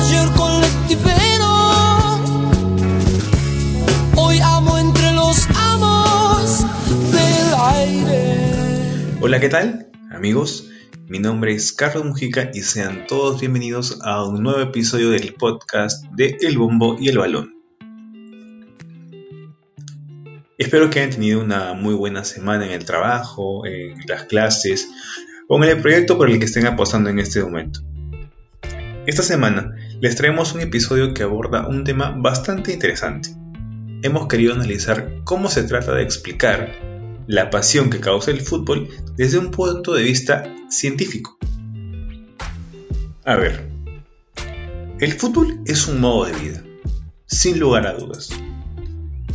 ayer. Hoy amo entre los amos del aire. Hola, ¿qué tal? Amigos, mi nombre es Carlos Mujica y sean todos bienvenidos a un nuevo episodio del podcast de El Bombo y el Balón. Espero que hayan tenido una muy buena semana en el trabajo, en las clases o en el proyecto por el que estén apostando en este momento. Esta semana les traemos un episodio que aborda un tema bastante interesante. Hemos querido analizar cómo se trata de explicar la pasión que causa el fútbol desde un punto de vista científico. A ver, el fútbol es un modo de vida, sin lugar a dudas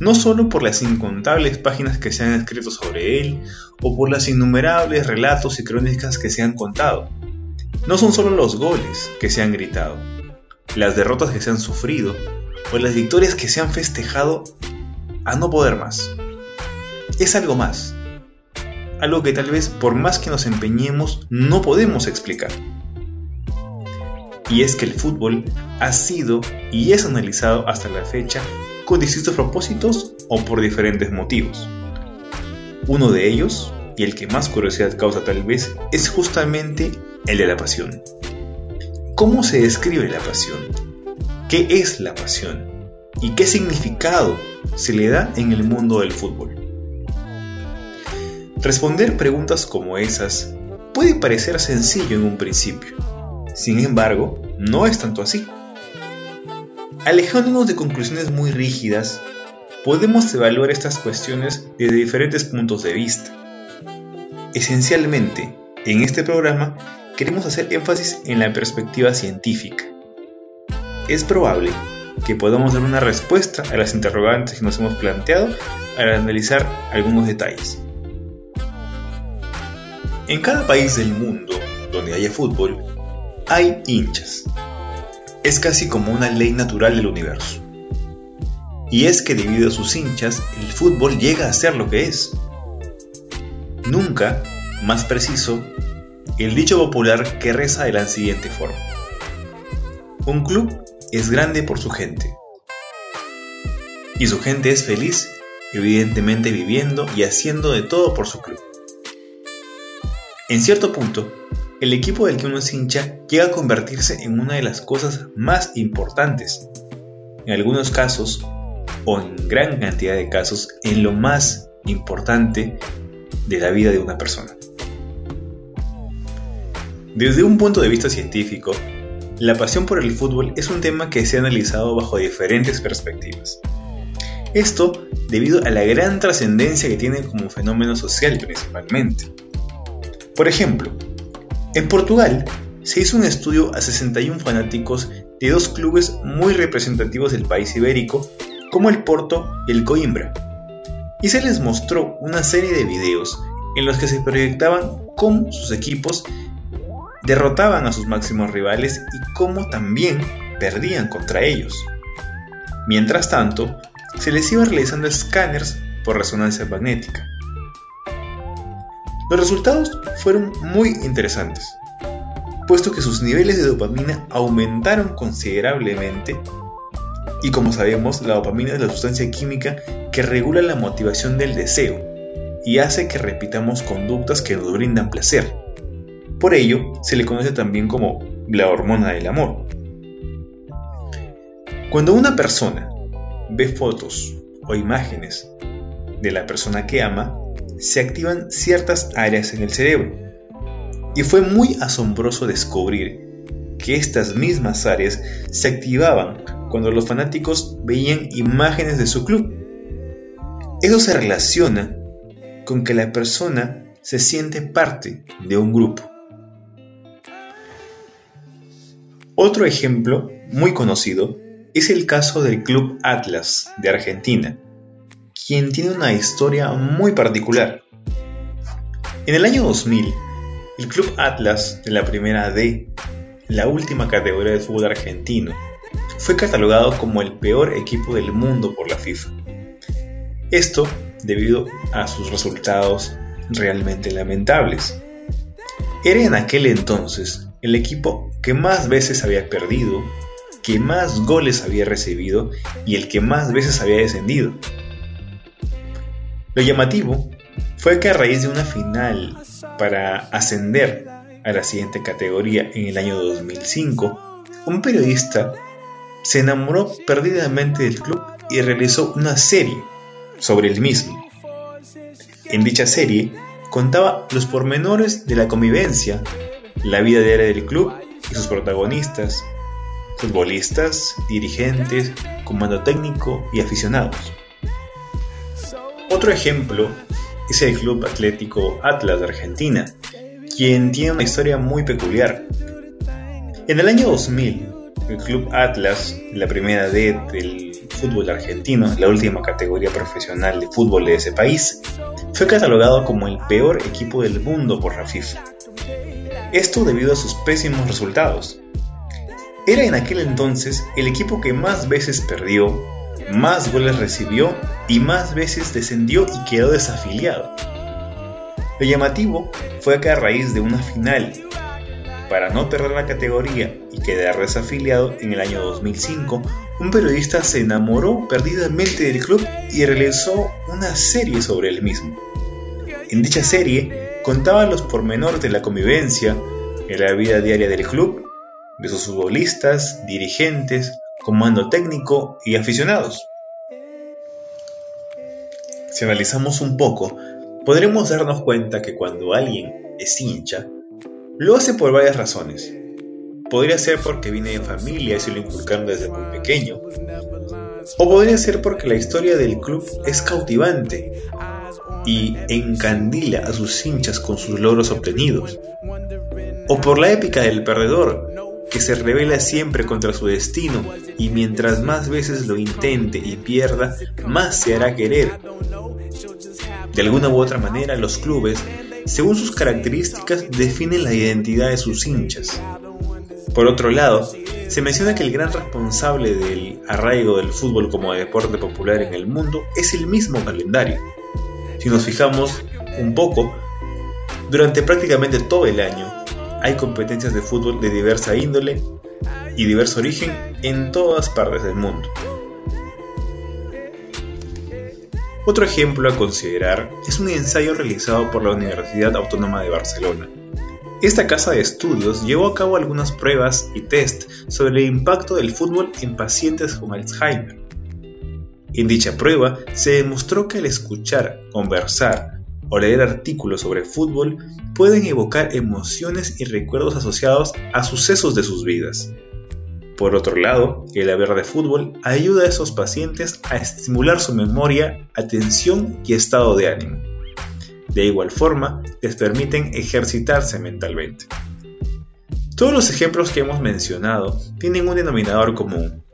no solo por las incontables páginas que se han escrito sobre él o por las innumerables relatos y crónicas que se han contado. No son solo los goles que se han gritado, las derrotas que se han sufrido o las victorias que se han festejado a no poder más. Es algo más, algo que tal vez por más que nos empeñemos no podemos explicar. Y es que el fútbol ha sido y es analizado hasta la fecha con distintos propósitos o por diferentes motivos. Uno de ellos, y el que más curiosidad causa tal vez, es justamente el de la pasión. ¿Cómo se describe la pasión? ¿Qué es la pasión? ¿Y qué significado se le da en el mundo del fútbol? Responder preguntas como esas puede parecer sencillo en un principio. Sin embargo, no es tanto así. Alejándonos de conclusiones muy rígidas, podemos evaluar estas cuestiones desde diferentes puntos de vista. Esencialmente, en este programa queremos hacer énfasis en la perspectiva científica. Es probable que podamos dar una respuesta a las interrogantes que nos hemos planteado al analizar algunos detalles. En cada país del mundo donde haya fútbol, hay hinchas, es casi como una ley natural del universo. Y es que debido a sus hinchas, el fútbol llega a ser lo que es. Nunca, más preciso, el dicho popular que reza de la siguiente forma. Un club es grande por su gente. Y su gente es feliz, evidentemente viviendo y haciendo de todo por su club. En cierto punto, el equipo del que uno es hincha llega a convertirse en una de las cosas más importantes. En algunos casos, o en gran cantidad de casos, en lo más importante de la vida de una persona. Desde un punto de vista científico, la pasión por el fútbol es un tema que se ha analizado bajo diferentes perspectivas. Esto debido a la gran trascendencia que tiene como fenómeno social principalmente. Por ejemplo, en Portugal, se hizo un estudio a 61 fanáticos de dos clubes muy representativos del país ibérico, como el Porto y el Coimbra, y se les mostró una serie de videos en los que se proyectaban cómo sus equipos derrotaban a sus máximos rivales y cómo también perdían contra ellos. Mientras tanto, se les iba realizando escáneres por resonancia magnética. Los resultados fueron muy interesantes, puesto que sus niveles de dopamina aumentaron considerablemente y como sabemos, la dopamina es la sustancia química que regula la motivación del deseo y hace que repitamos conductas que nos brindan placer. Por ello, se le conoce también como la hormona del amor. Cuando una persona ve fotos o imágenes de la persona que ama, se activan ciertas áreas en el cerebro. Y fue muy asombroso descubrir que estas mismas áreas se activaban cuando los fanáticos veían imágenes de su club. Eso se relaciona con que la persona se siente parte de un grupo. Otro ejemplo muy conocido es el caso del Club Atlas de Argentina, quien tiene una historia muy particular. En el año 2000, el Club Atlas de la Primera D, la última categoría de fútbol argentino, fue catalogado como el peor equipo del mundo por la FIFA. Esto debido a sus resultados realmente lamentables. Era en aquel entonces el equipo que más veces había perdido, que más goles había recibido y el que más veces había descendido. Lo llamativo fue que a raíz de una final para ascender a la siguiente categoría en el año 2005, un periodista se enamoró perdidamente del club y realizó una serie sobre el mismo. En dicha serie contaba los pormenores de la convivencia, la vida diaria del club y sus protagonistas, futbolistas, dirigentes, comando técnico y aficionados. Otro ejemplo es el Club Atlético Atlas de Argentina, quien tiene una historia muy peculiar. En el año 2000, el Club Atlas, la primera D del fútbol argentino, la última categoría profesional de fútbol de ese país, fue catalogado como el peor equipo del mundo por la FIFA. Esto debido a sus pésimos resultados. Era en aquel entonces el equipo que más veces perdió, más goles recibió y más veces descendió y quedó desafiliado. Lo llamativo fue que a raíz de una final para no perder la categoría y quedar desafiliado en el año 2005, un periodista se enamoró perdidamente del club y realizó una serie sobre el mismo. En dicha serie contaba los pormenores de la convivencia, en la vida diaria del club, de sus futbolistas, dirigentes, comando técnico y aficionados. Si analizamos un poco, podremos darnos cuenta que cuando alguien es hincha, lo hace por varias razones. Podría ser porque viene de familia y se lo inculcaron desde muy pequeño. O podría ser porque la historia del club es cautivante y encandila a sus hinchas con sus logros obtenidos. O por la épica del perdedor, que se revela siempre contra su destino y mientras más veces lo intente y pierda, más se hará querer. De alguna u otra manera, los clubes según sus características, definen la identidad de sus hinchas. Por otro lado, se menciona que el gran responsable del arraigo del fútbol como deporte popular en el mundo es el mismo calendario. Si nos fijamos un poco, durante prácticamente todo el año hay competencias de fútbol de diversa índole y diverso origen en todas partes del mundo. Otro ejemplo a considerar es un ensayo realizado por la Universidad Autónoma de Barcelona. Esta casa de estudios llevó a cabo algunas pruebas y test sobre el impacto del fútbol en pacientes con Alzheimer. En dicha prueba se demostró que al escuchar, conversar o leer artículos sobre fútbol pueden evocar emociones y recuerdos asociados a sucesos de sus vidas. Por otro lado, el haber de fútbol ayuda a esos pacientes a estimular su memoria, atención y estado de ánimo. De igual forma, les permiten ejercitarse mentalmente. Todos los ejemplos que hemos mencionado tienen un denominador común,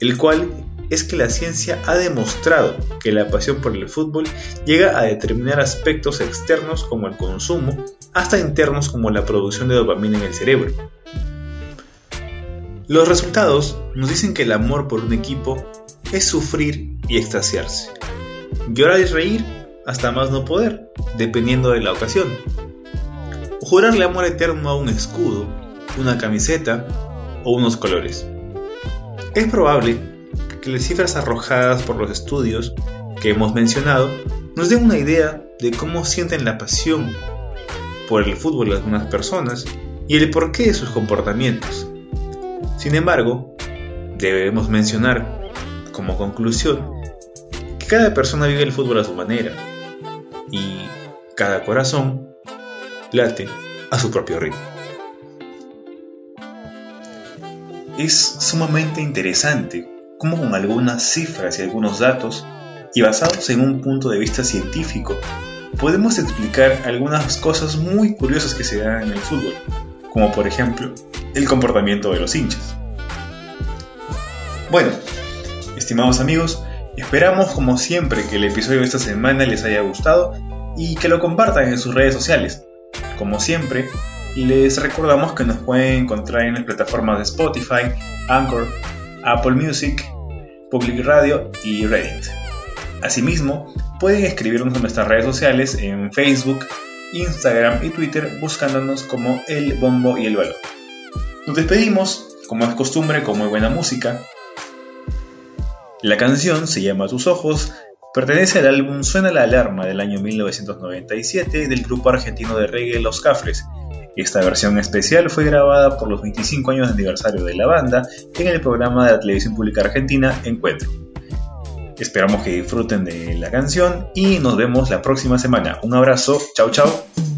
el cual es que la ciencia ha demostrado que la pasión por el fútbol llega a determinar aspectos externos como el consumo, hasta internos como la producción de dopamina en el cerebro. Los resultados nos dicen que el amor por un equipo es sufrir y extasiarse. Llorar y reír hasta más no poder, dependiendo de la ocasión. Jurarle amor eterno a un escudo, una camiseta o unos colores. Es probable que las cifras arrojadas por los estudios que hemos mencionado nos den una idea de cómo sienten la pasión por el fútbol algunas personas y el porqué de sus comportamientos. Sin embargo, debemos mencionar como conclusión que cada persona vive el fútbol a su manera y cada corazón late a su propio ritmo. Es sumamente interesante cómo con algunas cifras y algunos datos, y basados en un punto de vista científico, podemos explicar algunas cosas muy curiosas que se dan en el fútbol, como por ejemplo el comportamiento de los hinchas. Bueno, estimados amigos, esperamos como siempre que el episodio de esta semana les haya gustado y que lo compartan en sus redes sociales. Como siempre, les recordamos que nos pueden encontrar en las plataformas de Spotify, Anchor, Apple Music, Public Radio y Reddit. Asimismo, pueden escribirnos en nuestras redes sociales en Facebook, Instagram y Twitter buscándonos como El Bombo y el Balón. Nos despedimos como es costumbre, con muy buena música. La canción se llama Tus Ojos, pertenece al álbum Suena la Alarma del año 1997 del grupo argentino de reggae Los Cafres. Esta versión especial fue grabada por los 25 años de aniversario de la banda en el programa de la televisión pública argentina Encuentro. Esperamos que disfruten de la canción y nos vemos la próxima semana. Un abrazo, chao chao.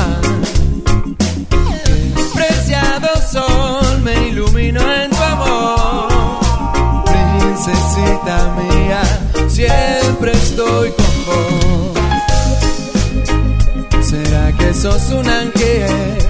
Mía, siempre estoy con vos. ¿Será que sos un ángel?